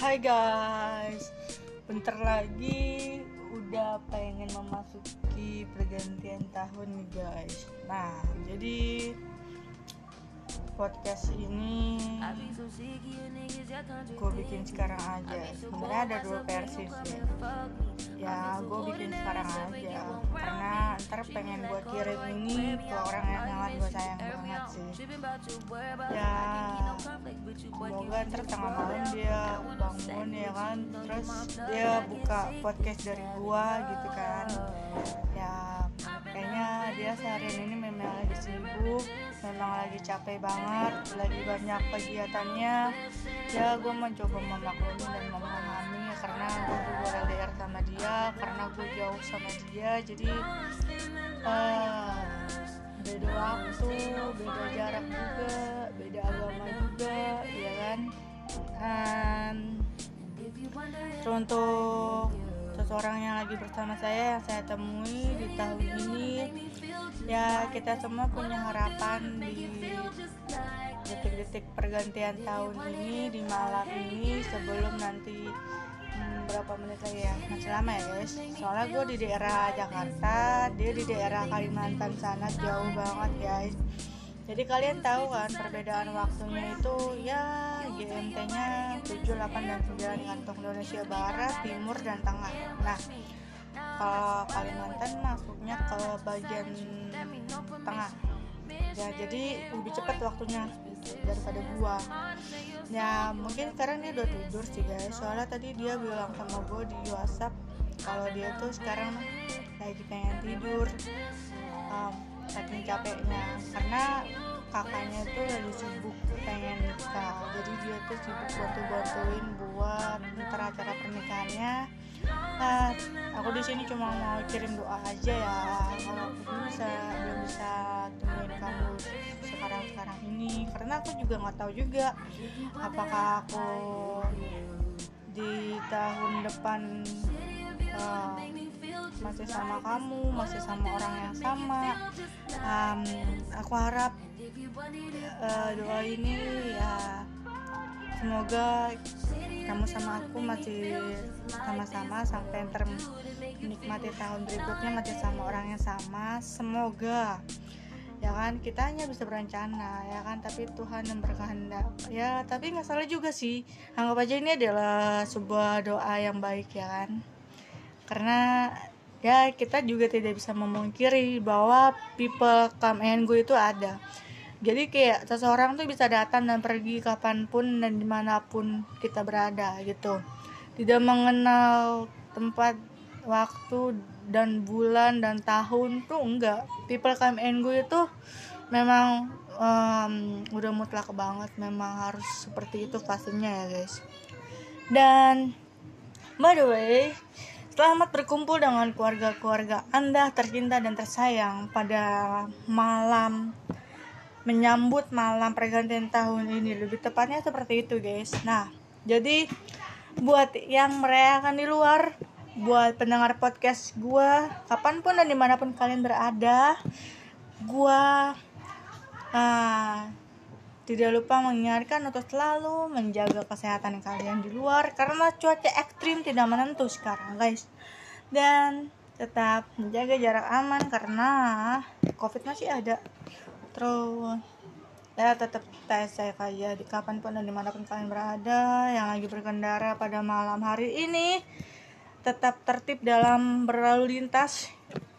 Hai guys, bentar lagi udah pengen memasuki pergantian tahun nih guys. Nah, jadi podcast ini gue bikin sekarang aja. Sebenarnya ada dua versi sih. Ya, gue bikin sekarang aja. karena ntar pengen gue kirim ini ke orang yang sangat gue sayang banget sih. Ya, semoga ntar tengah malam dia bangun ya kan? terus dia buka podcast dari gua gitu kan. Ya kayaknya dia seharian ini memang lagi sibuk memang lagi capek banget lagi banyak kegiatannya. Ya gue mencoba memaklumi dan memahami karena gue LDR sama dia karena gue jauh sama dia jadi uh, beda waktu beda jarak juga beda agama juga ya kan? Dan untuk seseorang yang lagi bersama saya yang saya temui di tahun ini ya kita semua punya harapan di detik-detik pergantian tahun ini di malam ini sebelum nanti berapa menit lagi ya. Masih lama ya guys? Soalnya gue di daerah Jakarta dia di daerah Kalimantan sana jauh banget guys. Jadi kalian tahu kan perbedaan waktunya itu ya GMT nya 7, 8, dan 9 kantong Indonesia Barat, Timur, dan Tengah. Nah kalau Kalimantan masuknya ke bagian tengah. Ya jadi lebih cepat waktunya daripada gua ya mungkin sekarang dia udah tidur sih guys. Soalnya tadi dia bilang sama gua di WhatsApp kalau dia tuh sekarang lagi pengen tidur. Um, saking capeknya. Karena kakaknya tuh lagi sibuk pengen nikah. Jadi dia tuh sibuk bantu-bantuin buat ntar acara pernikahannya nah, aku di sini cuma mau kirim doa aja ya. Kalau aku bisa belum bisa temuin kamu sekarang sekarang ini. Karena aku juga nggak tahu juga apakah aku di tahun depan uh, masih sama kamu masih sama orang yang sama. Um, aku harap uh, doa ini ya semoga kamu sama aku masih sama-sama sampai ntar menikmati tahun berikutnya masih sama orang yang sama. Semoga ya kan? Kita hanya bisa berencana ya kan? Tapi Tuhan yang berkehendak. Ya tapi nggak salah juga sih. Anggap aja ini adalah sebuah doa yang baik ya kan? Karena ya kita juga tidak bisa memungkiri bahwa people come and go itu ada jadi kayak seseorang tuh bisa datang dan pergi kapan pun dan di mana pun kita berada gitu. Tidak mengenal tempat waktu dan bulan dan tahun tuh enggak. People come and go itu memang um, udah mutlak banget. Memang harus seperti itu fasenya ya guys. Dan by the way selamat berkumpul dengan keluarga-keluarga anda tercinta dan tersayang pada malam menyambut malam pergantian tahun ini. Lebih tepatnya seperti itu guys. Nah jadi buat yang merayakan di luar buat pendengar podcast gue kapan pun dan di mana pun kalian berada gue uh, tidak lupa mengingatkan untuk selalu menjaga kesehatan kalian di luar karena cuaca ekstrim tidak menentu sekarang guys. Dan tetap menjaga jarak aman karena covid masih ada terus. Ya tetap safe aja di kapan pun dan di mana pun kalian berada. Yang lagi berkendara pada malam hari ini tetap tertib dalam berlalu lintas,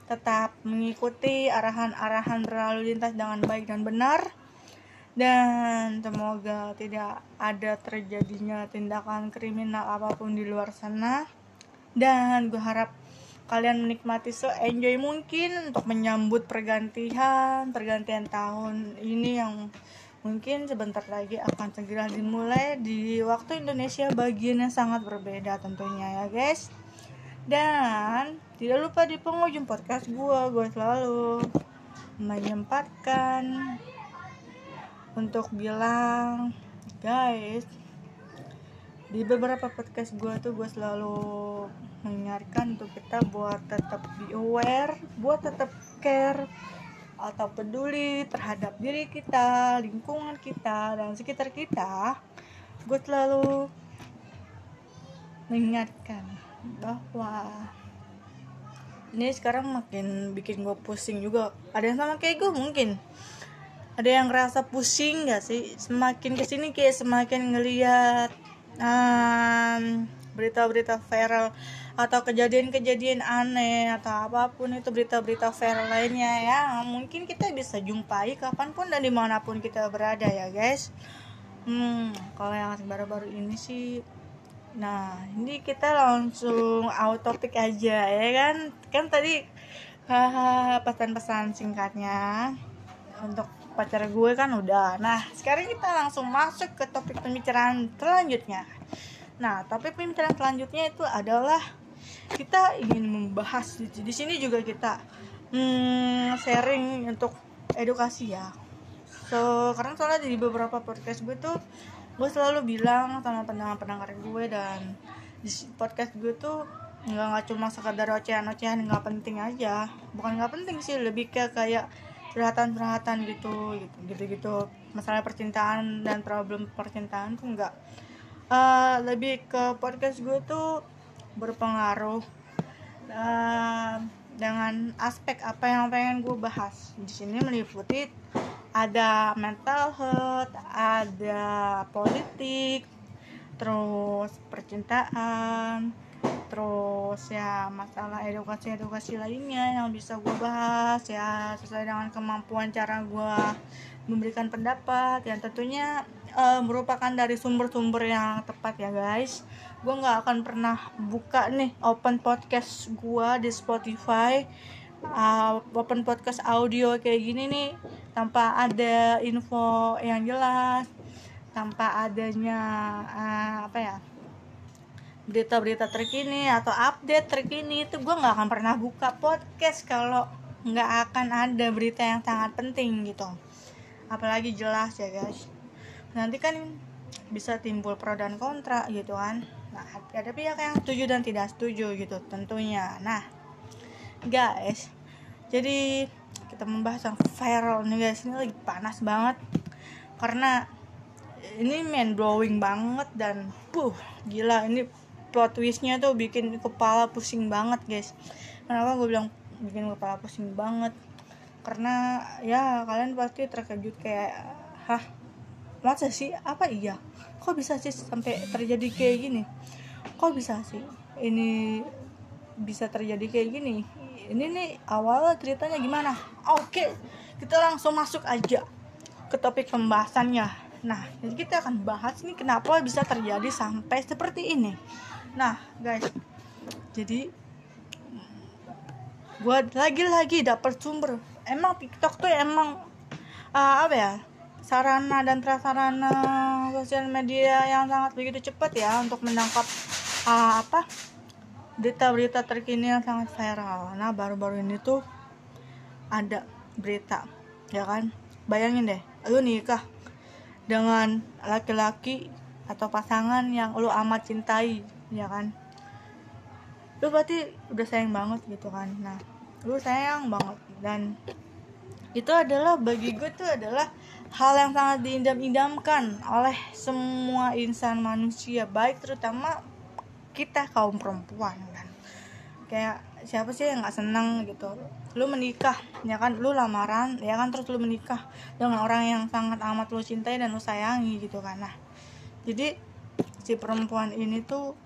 tetap mengikuti arahan-arahan berlalu lintas dengan baik dan benar, dan semoga tidak ada terjadinya tindakan kriminal apa pun di luar sana. Dan gue harap kalian menikmati so enjoy mungkin untuk menyambut pergantian pergantian tahun ini yang mungkin sebentar lagi akan segera dimulai di waktu Indonesia bagian yang sangat berbeda tentunya ya guys. Dan tidak lupa di penghujung podcast gue, gue selalu menyempatkan untuk bilang, guys, di beberapa podcast gue tuh gue selalu mengingatkan untuk kita buat tetap be aware, buat tetap care atau peduli terhadap diri kita, lingkungan kita, dan sekitar kita. Gue selalu mengingatkan bahwa ini sekarang makin bikin gue pusing juga. Ada yang sama kayak gue mungkin. Ada yang ngerasa pusing gak sih? Semakin ke sini kayak semakin ngeliat um, berita-berita viral atau kejadian-kejadian aneh atau apa pun itu berita-berita viral lainnya ya. Mungkin kita bisa jumpai kapan pun dan di mana pun kita berada ya guys. Hmm kalau yang baru-baru ini sih nah ini kita langsung out topik aja ya kan. Kan tadi pesan-pesan singkatnya untuk pacar gue kan udah. Nah sekarang kita langsung masuk ke topik pembicaraan selanjutnya. Nah topik pembicaraan selanjutnya itu adalah kita ingin membahas di sini juga kita hmm, sharing untuk edukasi ya. So karena soalnya di beberapa podcast gue tuh gue selalu bilang sama pendengar-pendengar gue dan di podcast gue tuh nggak nggak cuma sekadar ocehan-ocehan nggak penting aja. Bukan nggak penting sih lebih ke kayak curhatan-curhatan gitu gitu gitu gitu masalah percintaan dan problem percintaan tuh nggak. Uh, lebih ke podcast gue tuh berpengaruh uh, dengan aspek apa yang pengen gue bahas. Di sini meliputi ada mental health, ada politik, terus percintaan, terus ya masalah edukasi-edukasi lainnya yang bisa gue bahas ya sesuai dengan kemampuan cara gue memberikan pendapat. Yang tentunya uh, merupakan dari sumber-sumber yang tepat ya guys. Gue nggak akan pernah buka nih open podcast gue di Spotify uh, open podcast audio kayak gini nih tanpa ada info yang jelas tanpa adanya uh, apa ya berita-berita terkini atau update terkini itu gue nggak akan pernah buka podcast kalau nggak akan ada berita yang sangat penting gitu. Apalagi jelas ya guys nanti kan bisa timbul pro dan kontra gitu kan. Nah ada pihak yang setuju dan tidak setuju gitu tentunya. Nah guys jadi kita membahas yang viral nih guys. Ini lagi panas banget. Karena ini main blowing banget dan puh gila ini plot twistnya tuh bikin kepala pusing banget guys. Kenapa gue bilang bikin kepala pusing banget? Karena ya kalian pasti terkejut kayak hah masa sih apa iya? Kok bisa sih sampai terjadi kayak gini? Kok bisa sih ini bisa terjadi kayak gini? Ini nih awalnya ceritanya gimana? Oke kita langsung masuk aja ke topik pembahasannya. Nah jadi kita akan bahas nih kenapa bisa terjadi sampai seperti ini. Nah guys jadi gue lagi-lagi dapet sumber. Emang TikTok tuh emang uh, apa ya sarana dan prasarana sosial media yang sangat begitu cepat ya untuk menangkap uh, apa berita-berita terkini yang sangat viral. Nah baru-baru ini tuh ada berita ya kan? Bayangin deh lu nikah dengan laki-laki atau pasangan yang lu amat cintai ya kan? Lu berarti udah sayang banget gitu kan? Nah lu sayang banget. Dan itu adalah bagi gue tuh adalah hal yang sangat diidam-idamkan oleh semua insan manusia baik terutama kita kaum perempuan kan. Kayak siapa sih yang nggak seneng gitu? Lu menikah ya kan? Lu lamaran ya kan? Terus lu menikah dengan orang yang sangat amat lu cintai dan lu sayangi gitu kan. Nah jadi si perempuan ini tuh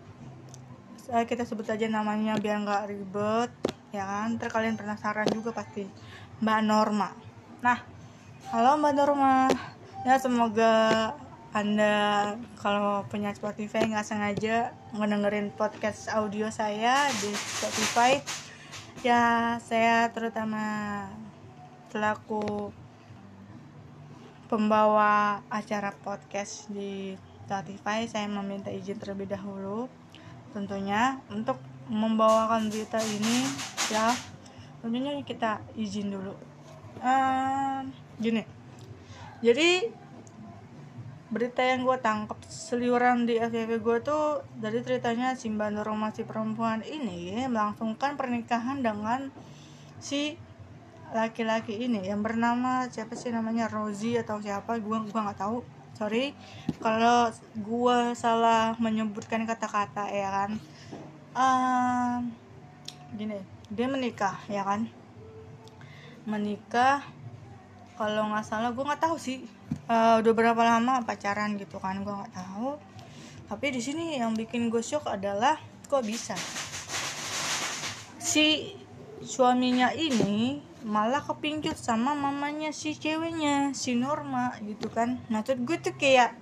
saya kita sebut aja namanya biar nggak ribet ya kan? Terus kalian penasaran juga pasti. Mbak Norma. Nah halo Mbak Norma. Ya semoga anda kalau punya Spotify nggak sengaja ngedengerin podcast audio saya di Spotify. Ya saya terutama selaku pembawa acara podcast di Spotify saya meminta izin terlebih dahulu. Tentunya untuk membawakan berita ini ya tentunya kita izin dulu uh, gini. Jadi berita yang gue tangkap seliuran di FYP gue tuh dari ceritanya si Bandoro masih perempuan ini melangsungkan pernikahan dengan si laki-laki ini yang bernama siapa sih namanya? Rosie atau siapa? Gue gua nggak tahu. Sorry. Kalau gue salah menyebutkan kata-kata ya kan? Uh, gini. Dia menikah ya kan menikah kalau nggak salah gue nggak tahu sih. Uh, udah berapa lama pacaran gitu kan gue nggak tahu. Tapi di sini yang bikin gue shock adalah kok bisa? Si suaminya ini malah kepincut sama mamanya si ceweknya si Norma gitu kan. Nah tuh gue tuh kayak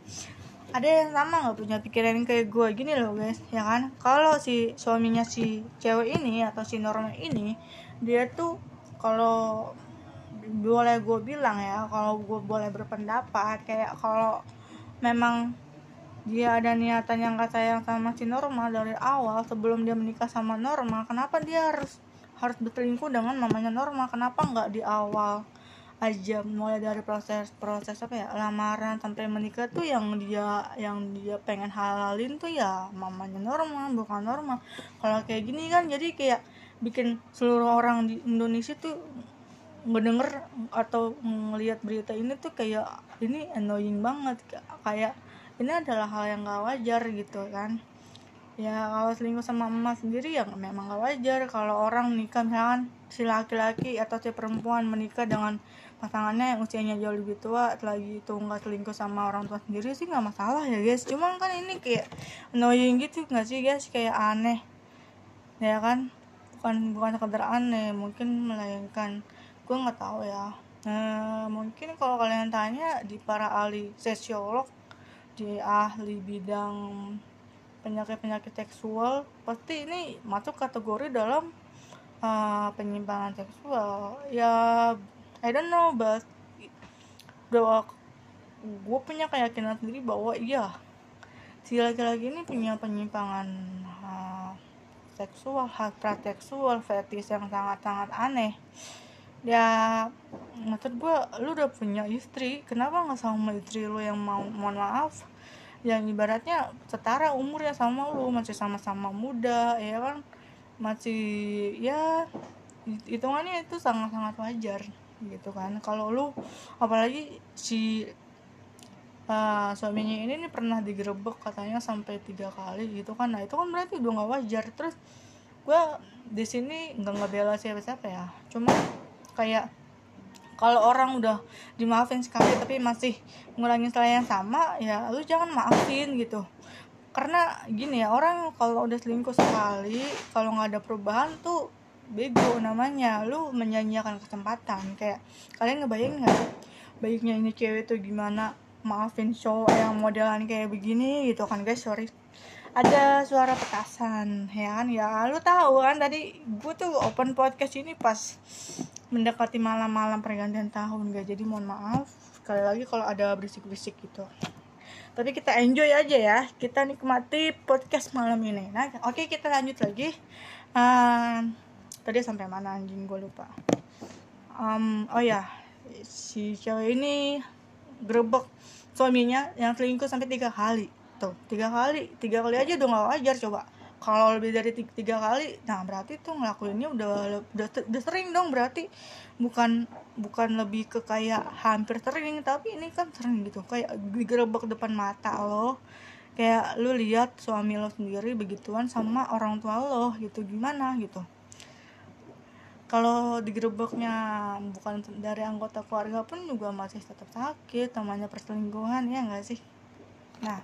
ada yang sama nggak punya pikiran kayak gue gini loh guys ya kan? Kalau si suaminya si cewek ini atau si Norma ini dia tuh kalau boleh gue bilang ya kalau gue boleh berpendapat kayak kalau memang dia ada niatan yang gak sayang sama si Norma dari awal sebelum dia menikah sama Norma kenapa dia harus harus berselingkuh dengan mamanya Norma kenapa nggak di awal aja mulai dari proses proses apa ya lamaran sampai menikah tuh yang dia yang dia pengen halalin tuh ya mamanya Norma bukan Norma kalau kayak gini kan jadi kayak bikin seluruh orang di Indonesia tuh ngedenger atau ngelihat berita ini tuh kayak ini annoying banget. Kayak ini adalah hal yang gak wajar gitu kan. Ya kalau selingkuh sama emak sendiri ya memang gak wajar kalau orang nikah misalkan si laki-laki atau si perempuan menikah dengan pasangannya yang usianya jauh lebih tua lagi itu nggak selingkuh sama orang tua sendiri sih nggak masalah ya guys. Cuman kan ini kayak annoying gitu nggak sih guys? Kayak aneh. Ya kan bukan bukan sekedar aneh mungkin melainkan gue nggak tahu ya. Nah, mungkin kalau kalian tanya di para ahli sosiolog di ahli bidang penyakit-penyakit seksual pasti ini masuk kategori dalam uh, penyimpangan seksual. Ya I don't know but bahwa gue punya keyakinan sendiri bahwa iya si laki-laki ini punya penyimpangan seksual seksual fetis yang sangat-sangat aneh. Ya maksud gue lu udah punya istri kenapa nggak sama istri lu yang mau mohon maaf? Yang ibaratnya setara umur ya sama lu masih sama-sama muda ya kan? Masih ya hitungannya itu sangat-sangat wajar gitu kan? Kalau lu apalagi si uh, suaminya ini nih pernah digerebek katanya sampai tiga kali gitu kan. Nah itu kan berarti udah nggak wajar. Terus gue di sini nggak ngebela siapa-siapa ya. Cuma kayak kalau orang udah dimaafin sekali tapi masih ngulangin salah yang sama ya lu jangan maafin gitu. Karena gini ya orang kalau udah selingkuh sekali kalau nggak ada perubahan tuh bego namanya. Lu menyanyiakan kesempatan. Kayak kalian ngebayangin nggak baiknya ini cewek tuh gimana maafin cowok yang modelan kayak begini gitu kan guys sorry. Ada suara petasan ya kan? Ya lu tahu kan tadi gue tuh open podcast ini pas mendekati malam-malam pergantian tahun gak jadi mohon maaf sekali lagi kalau ada berisik-berisik gitu. Tapi kita enjoy aja ya. Kita nikmati podcast malam ini. Nah oke okay, kita lanjut lagi. Uh, tadi sampai mana anjing? Gue lupa. Um, oh ya si cewek ini grebek. Suaminya yang selingkuh sampai tiga kali. Tuh tiga kali. Tiga kali aja udah gak wajar coba. Kalau lebih dari tiga, tiga kali nah berarti tuh ngelakuinnya udah udah, udah sering dong berarti. Bukan bukan lebih ke kayak hampir sering tapi ini kan sering gitu. Kayak digerebek depan mata lo. Kayak lu lihat suami lo sendiri begituan sama orang tua lo gitu. Gimana gitu kalau digerebeknya bukan dari anggota keluarga pun juga masih tetap sakit namanya perselingkuhan ya enggak sih? Nah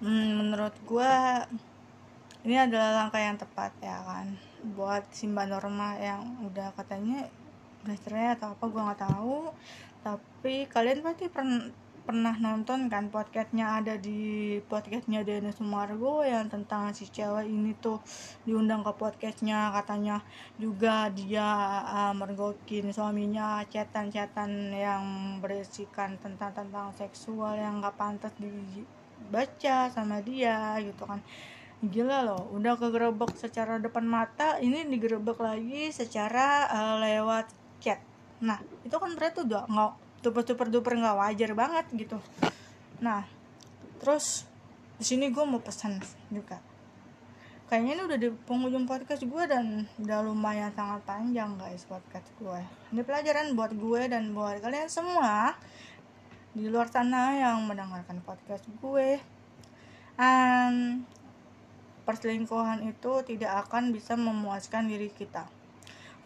hmm, menurut gue ini adalah langkah yang tepat ya kan? Buat Simba Norma yang udah katanya cerai atau apa gue nggak tahu. Tapi kalian pasti pernah pernah nonton kan podcastnya ada di podcastnya Dennis Sumargo yang tentang si cewek ini tuh diundang ke podcastnya katanya juga dia uh, mergokin suaminya cetan-cetan yang berisikan tentang tentang seksual yang gak pantas di baca sama dia gitu kan. Gila loh udah kegerebek secara depan mata ini digerebek lagi secara uh, lewat chat. Nah itu kan berarti udah nggak super super duper nggak wajar banget gitu. Nah terus di sini gue mau pesan juga. Kayaknya ini udah di penghujung podcast gue dan udah lumayan sangat panjang guys podcast gue ini pelajaran buat gue dan buat kalian semua di luar sana yang mendengarkan podcast gue and perselingkuhan itu tidak akan bisa memuaskan diri kita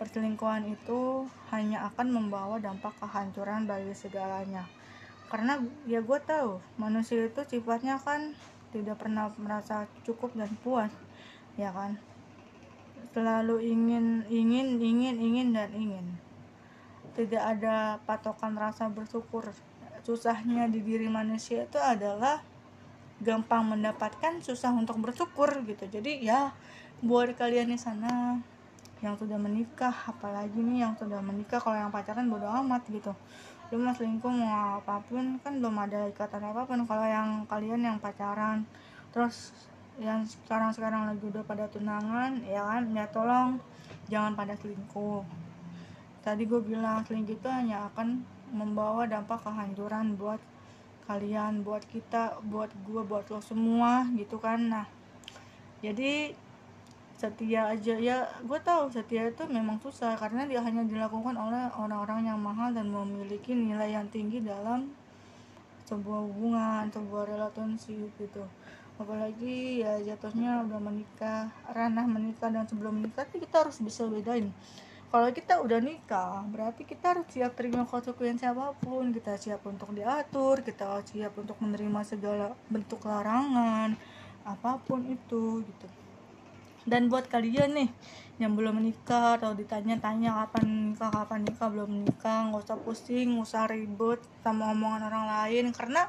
perselingkuhan itu hanya akan membawa dampak kehancuran bagi segalanya. Karena ya gue tahu manusia itu sifatnya kan tidak pernah merasa cukup dan puas ya kan? Selalu ingin ingin ingin ingin dan ingin. Tidak ada patokan rasa bersyukur. Susahnya di diri manusia itu adalah gampang mendapatkan susah untuk bersyukur gitu. Jadi ya buat kalian di sana yang sudah menikah apalagi nih yang sudah menikah kalau yang pacaran bodo amat gitu. Lu mau selingkuh mau apa pun kan belum ada ikatan apa pun. Kalau yang kalian yang pacaran terus yang sekarang sekarang lagi udah pada tunangan ya kan ya tolong jangan pada selingkuh. Tadi gue bilang selingkuh itu hanya akan membawa dampak kehancuran buat kalian buat kita buat gue buat lo semua gitu kan. Nah jadi setia aja. Ya gue tahu setia itu memang susah karena dia hanya dilakukan oleh orang-orang yang mahal dan memiliki nilai yang tinggi dalam sebuah hubungan sebuah relasi gitu. Apalagi ya jatuhnya udah menikah ranah menikah dan sebelum menikah kita harus bisa bedain. Kalau kita udah nikah berarti kita harus siap terima konsekuensi apa pun. Kita siap untuk diatur kita siap untuk menerima segala bentuk larangan apa pun itu gitu dan buat kalian nih yang belum menikah atau ditanya-tanya kapan nikah kapan nikah belum nikah nggak usah pusing nggak usah ribut sama omongan orang lain. Karena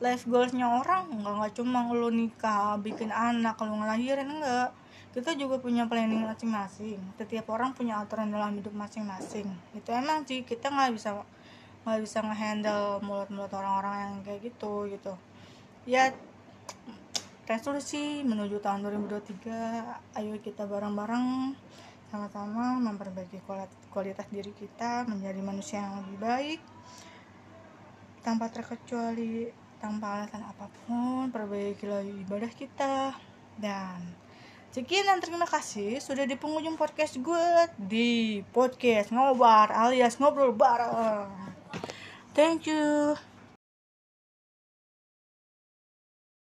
life goalsnya orang nggak nggak cuma lo nikah bikin anak kalau ngelahirin enggak kita juga punya planning masing-masing. Setiap orang punya aturan dalam hidup masing-masing. Itu emang sih kita nggak bisa nggak bisa ngehandle mulut-mulut orang-orang yang kayak gitu gitu. Ya resolusi menuju tahun 2023 ayo kita bareng-bareng sama-sama memperbaiki kualitas diri kita menjadi manusia yang lebih baik tanpa terkecuali tanpa alasan apa pun perbaiki lagi ibadah kita. Dan sekian dan terima kasih sudah di penghujung podcast gue di podcast ngobar alias ngobrol bareng. Thank you